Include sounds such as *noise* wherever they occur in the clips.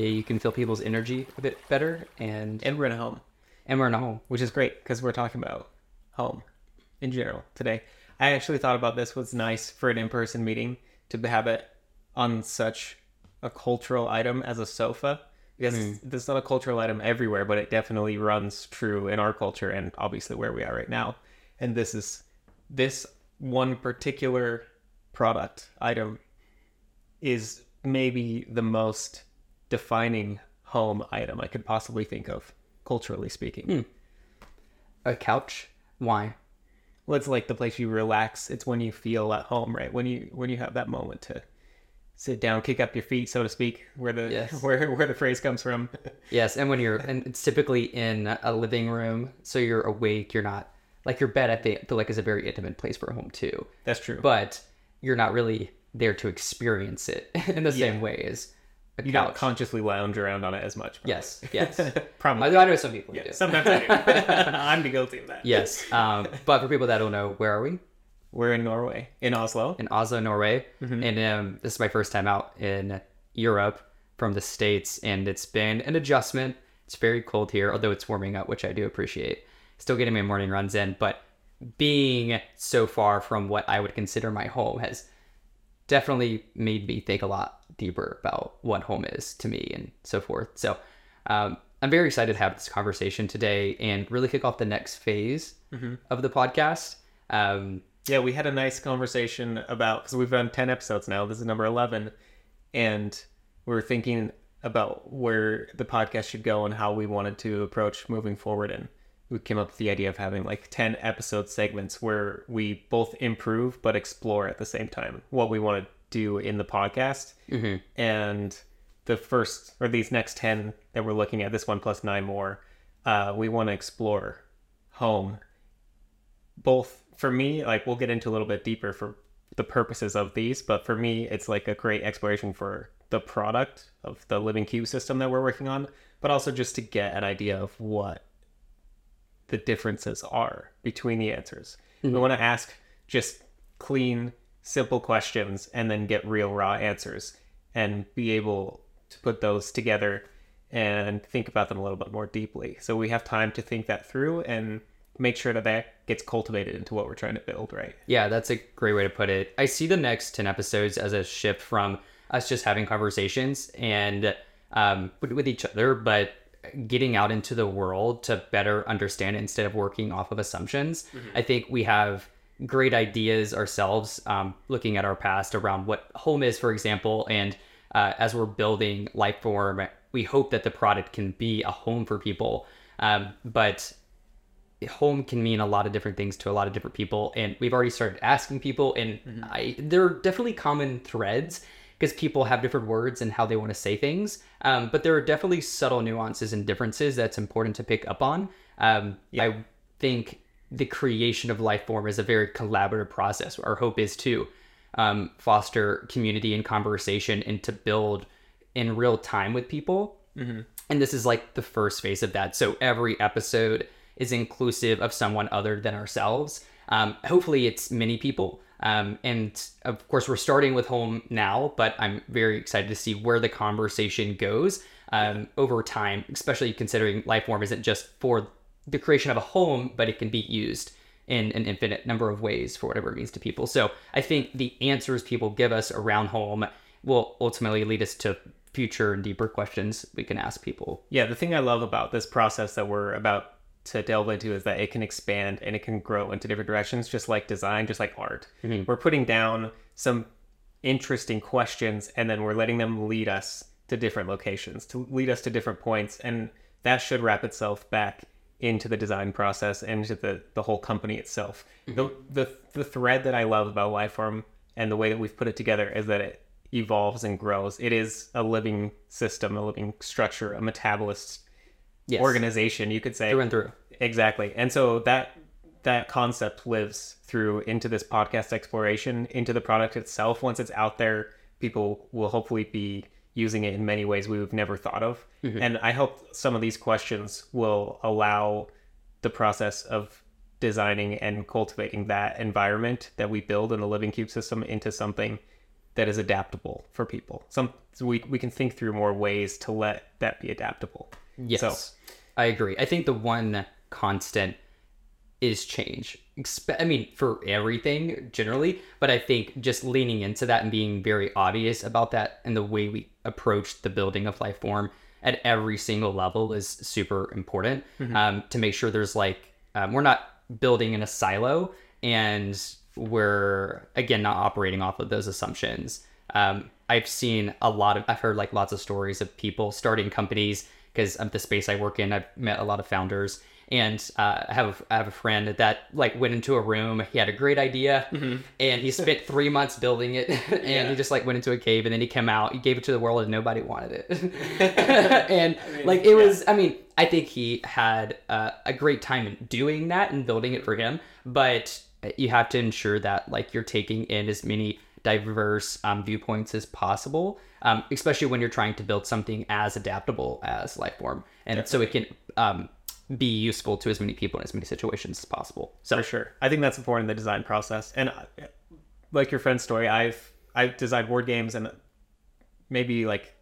you can feel people's energy a bit better, and And we're in a home, and we're in a home. which is great because we're talking about home in general today. I actually thought about this was nice for an in-person meeting to have it on such a cultural item as a sofa because mm. this is not a cultural item everywhere, but it definitely runs true in our culture and obviously where we are right now. And this is this one particular product item is maybe the most defining home item I could possibly think of, culturally speaking. Hmm. A couch. Why? Well, it's like the place you relax. It's when you feel at home, right? When you when you have that moment to sit down, kick up your feet, so to speak, where the Yes. *laughs* where where the phrase comes from. *laughs* Yes, and when you're and it's typically in a living room, so you're awake. You're not like your bed. I think feel like is a very intimate place for a home too, That's true. but you're not really there to experience it *laughs* in the same way as you don't consciously lounge around on it as much. probably. yes, yes. *laughs* probably. I, I know some people Yeah, do. sometimes I do. *laughs* *laughs* I'm the guilty of that. Yes, um, but for people that don't know, where are we? We're in Norway, in Oslo. in Oslo, Norway, Mm-hmm. and um, this is my first time out in Europe from the states, and it's been an adjustment. It's very cold here, although it's warming up, which I do appreciate. Still getting my morning runs in, but being so far from what I would consider my home has definitely made me think a lot deeper about what home is to me and so forth. So um, I'm very excited to have this conversation today and really kick off the next phase of the podcast. Um, Yeah, we had a nice conversation about because we've done ten episodes now. This is number eleven, and we are thinking about where the podcast should go and how we wanted to approach moving forward. And we came up with the idea of having like ten episode segments where we both improve but explore at the same time what we want to do in the podcast. mhm. And the first or these next ten that we're looking at, this one plus nine more, uh, we want to explore home both for me like we'll get into a little bit deeper for the purposes of these but for me it's like a great exploration for the product of the living cube system that we're working on but also just to get an idea of what the differences are between the answers. We want to ask just clean simple questions and then get real raw answers and be able to put those together and think about them a little bit more deeply. So we have time to think that through and make sure that that gets cultivated into what we're trying to build right? Yeah, that's a great way to put it. I see the next 10 episodes as a shift from us just having conversations and um, with, with each other, but getting out into the world to better understand it instead of working off of assumptions. I think we have great ideas ourselves um, looking at our past around what home is, for example. And uh, as we're building Lifeform, we hope that the product can be a home for people. Um, but home can mean a lot of different things to a lot of different people and we've already started asking people and I, there are definitely common threads because people have different words and how they want to say things um, but there are definitely subtle nuances and differences that's important to pick up on um, i think the creation of life form is a very collaborative process our hope is to um, foster community and conversation and to build in real time with people and this is like the first phase of that. So every episode is inclusive of someone other than ourselves. Um, hopefully, it's many people. Um, and of course, we're starting with home now, but I'm very excited to see where the conversation goes um, over time, especially considering Lifeform isn't just for the creation of a home, but it can be used in an infinite number of ways for whatever it means to people. So I think the answers people give us around home will ultimately lead us to future and deeper questions we can ask people. Yeah, the thing I love about this process that we're about to delve into is that it can expand and it can grow into different directions, just like design, just like art. Mm-hmm. We're putting down some interesting questions and then we're letting them lead us to different locations, to lead us to different points. And that should wrap itself back into the design process and into the, the whole company itself. Mm-hmm. The, the, the thread that I love about Lifeform and the way that we've put it together is that it evolves and grows. It is a living system, a living structure, a metabolist Yes. organization, you could say. through and through. Exactly. And so that that concept lives through into this podcast exploration, into the product itself. Once it's out there, people will hopefully be using it in many ways we've never thought of. Mm-hmm. And I hope some of these questions will allow the process of designing and cultivating that environment that we build in the Living Cube system into something that is adaptable for people. Some so we we can think through more ways to let that be adaptable. Yes, So- I agree. I think the one constant is change. Expe- I mean, for everything generally, but I think just leaning into that and being very obvious about that and the way we approach the building of life form at every single level is super important um, to make sure there's like um, we're not building in a silo and we're again not operating off of those assumptions um, i've seen a lot of i've heard like lots of stories of people starting companies because of the space i work in i've met a lot of founders and uh, I have I have a friend that like went into a room. He had a great idea, and he spent *laughs* three months building it. *laughs* and he just like went into a cave, and then he came out. He gave it to the world, and nobody wanted it. *laughs* and like it was, I mean, I think he had uh, a great time doing that and building it for him. But you have to ensure that like you're taking in as many diverse um, viewpoints as possible, um, especially when you're trying to build something as adaptable as Lifeform, and so it can um, be useful to as many people in as many situations as possible. So For sure. I think that's important in the design process. And uh, like your friend's story, I've I've designed board games and maybe like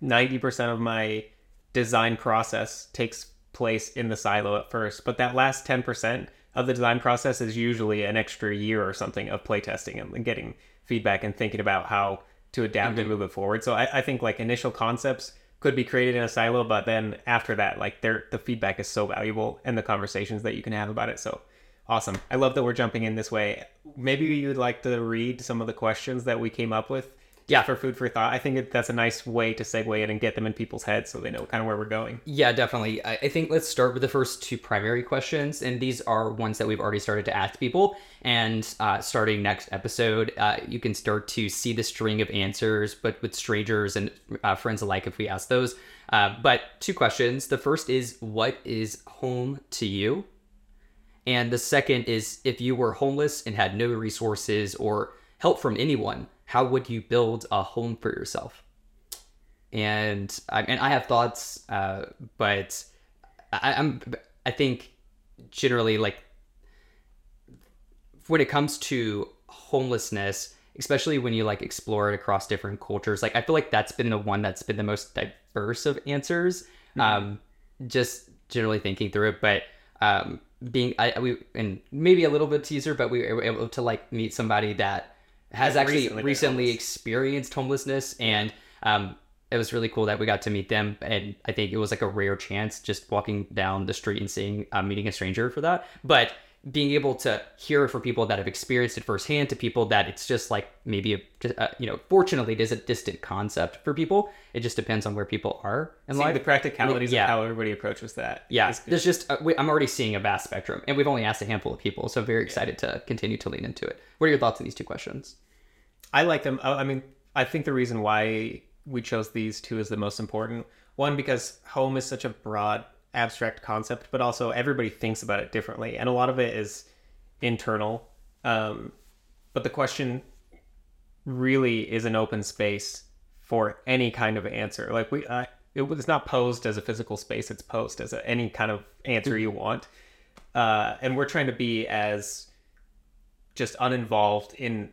90% of my design process takes place in the silo at first, but that last 10% of the design process is usually an extra year or something of playtesting and getting feedback and thinking about how to adapt and mm-hmm. move it forward. So I, I think like initial concepts could be created in a silo, but then after that, like there the feedback is so valuable and the conversations that you can have about it. So awesome. I love that we're jumping in this way. Maybe you'd like to read some of the questions that we came up with Yeah. for food for thought. I think it, that's a nice way to segue it and get them in people's heads so they know kind of where we're going. Yeah, definitely. I I think let's start with the first two primary questions, and these are ones that we've already started to ask people. And uh, starting next episode, uh, you can start to see the string of answers, but with strangers and uh, friends alike, if we ask those. Uh, but two questions. The first is, "What is home to you?" And the second is, if you were homeless and had no resources or help from anyone, how would you build a home for yourself? and I and I have thoughts, uh, but I, I'm I think generally like when it comes to homelessness, especially when you like explore it across different cultures, like I feel like that's been the one that's been the most diverse of answers. Um, just generally thinking through it, but um, being I we and maybe a little bit teaser, but we were able to like meet somebody that has actually recently recently experienced homelessness and um it was really cool that we got to meet them and i think it was like a rare chance just walking down the street and seeing uh, meeting a stranger for that. But being able to hear from people that have experienced it firsthand to people that it's just like maybe a, uh, you know fortunately it is a distant concept for people it just depends on where people are and life the practicalities Yeah. of how everybody approaches that. yeah there's just uh, we, i'm already seeing a vast spectrum and we've only asked a handful of people so very excited to continue to lean into it what are your thoughts on these two questions I like them. I mean, I think the reason why we chose these two is the most important. One, because home is such a broad, abstract concept, but also everybody thinks about it differently, and a lot of it is internal. Um, but the question really is an open space for any kind of answer. Like we, uh, it was not posed as a physical space; it's posed as a, any kind of answer you want. Uh, and we're trying to be as just uninvolved in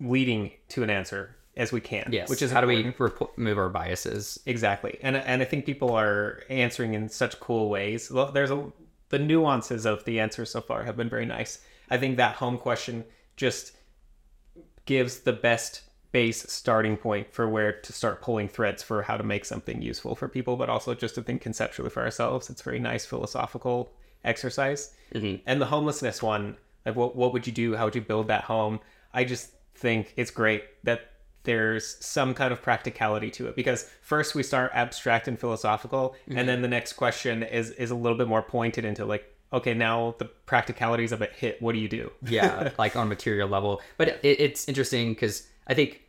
leading to an answer as we can. yes which is how do we rep- remove our biases Exactly, and and I think people are answering in such cool ways. Well, There's a the nuances of the answers so far have been very nice. I think that home question just gives the best base starting point for where to start pulling threads for how to make something useful for people, but also just to think conceptually for ourselves. It's very nice philosophical exercise. Mhm. And the homelessness one, like what what would you do? How would you build that home? I just think it's great that there's some kind of practicality to it. Because first we start abstract and philosophical and mm-hmm. then the next question is is a little bit more pointed into like okay now the practicalities of it hit. What do you do? *laughs* Yeah like on material level. But it, it's interesting because i think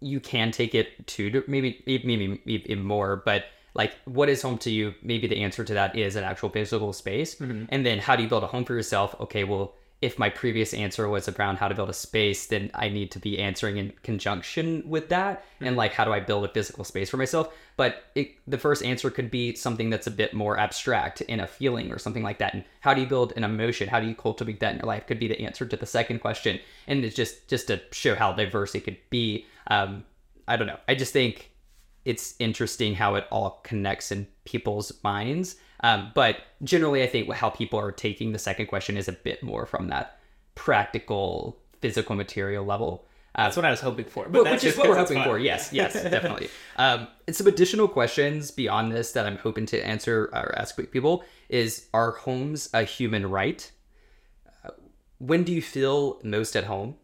you can take it to maybe maybe even more but like what is home to you? Maybe the answer to that is an actual physical space. Mm-hmm. And then how do you build a home for yourself? Okay well if my previous answer was around how to build a space, then I need to be answering in conjunction with that. And like, how do I build a physical space for myself? But it, the first answer could be something that's a bit more abstract in a feeling or something like that. And how do you build an emotion? How do you cultivate that in your life? Could be the answer to the second question. And it's just just to show how diverse it could be. Um, I don't know. I just think it's interesting how it all connects in people's minds. Um, but generally, I think how people are taking the second question is a bit more from that practical, physical material level. Uh, that's what I was hoping for. But which is what we're hoping for. Yes, yes, *laughs* definitely. Um, and some additional questions beyond this that I'm hoping to answer or ask people is: Are homes a human right? Uh, when do you feel most at home?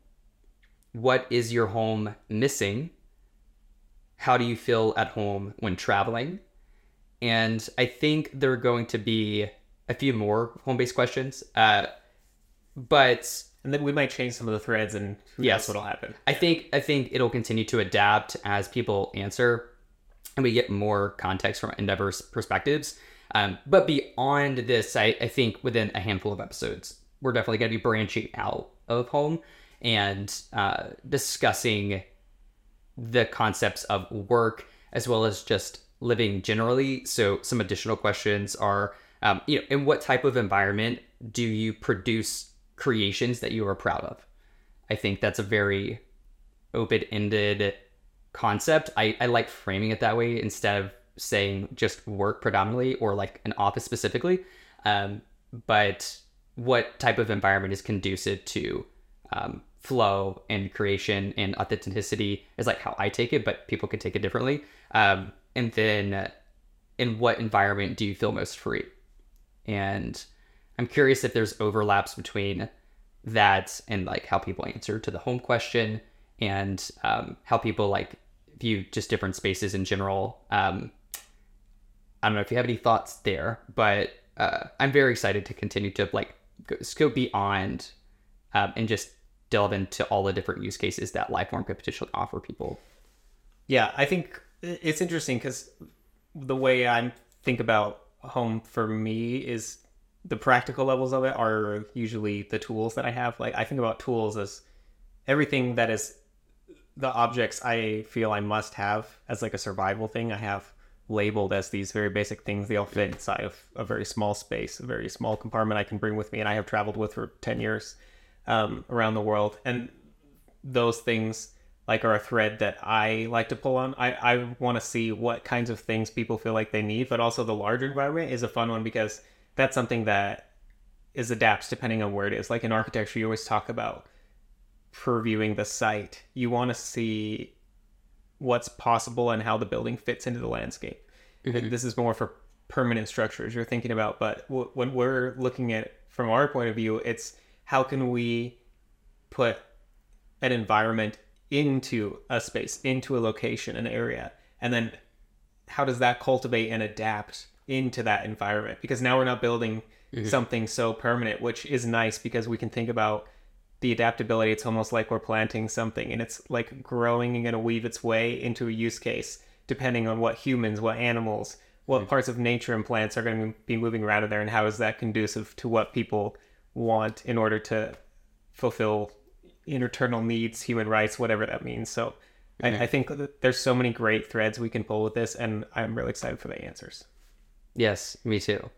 What is your home missing? How do you feel at home when traveling? And I think there are going to be a few more home based questions. Uh, but and then we might change some of the threads and who yes, knows what'll happen. I think I think it'll continue to adapt as people answer and we get more context from diverse perspectives. Um, but beyond this, I, I think within a handful of episodes, we're definitely going to be branching out of home and uh, discussing the concepts of work as well as just living generally. So some additional questions are, um, you know, in what type of environment do you produce creations that you are proud of? I think that's a very open-ended concept. I, I like framing it that way instead of saying just work predominantly or like an office specifically. Um, but what type of environment is conducive to um, flow and creation and authenticity is like how I take it, but people can take it differently. Um, and then in what environment do you feel most free? And I'm curious if there's overlaps between that and like how people answer to the home question and um, how people like view just different spaces in general. Um, I don't know if you have any thoughts there, but uh, I'm very excited to continue to like go, beyond um, and just delve into all the different use cases that Lifeform could potentially offer people. Yeah, I think it's interesting because the way I think about home for me is the practical levels of it are usually the tools that I have. Like I think about tools as everything that is the objects I feel I must have as like a survival thing. I have labeled as these very basic things. They all fit inside of a very small space, a very small compartment I can bring with me, and I have traveled with for ten years um, around the world. And those things like are a thread that I like to pull on. I, I want to see what kinds of things people feel like they need, but also the larger environment is a fun one because that's something that is adapts depending on where it is. Like in architecture, you always talk about previewing the site. You want to see what's possible and how the building fits into the landscape. Mm-hmm. This is more for permanent structures you're thinking about, but w- when we're looking at from our point of view, it's how can we put an environment into a space, into a location, an area, and then how does that cultivate and adapt into that environment? Because now we're not building mm-hmm. something so permanent, which is nice because we can think about the adaptability. It's almost like we're planting something and it's like growing and going to weave its way into a use case depending on what humans, what animals, what mm-hmm. parts of nature and plants are going to be moving around in there and how is that conducive to what people want in order to fulfill internal needs, human rights, whatever that means. So mm-hmm. I, I, think there's so many great threads we can pull with this, and I'm really excited for the answers. Yes, me too.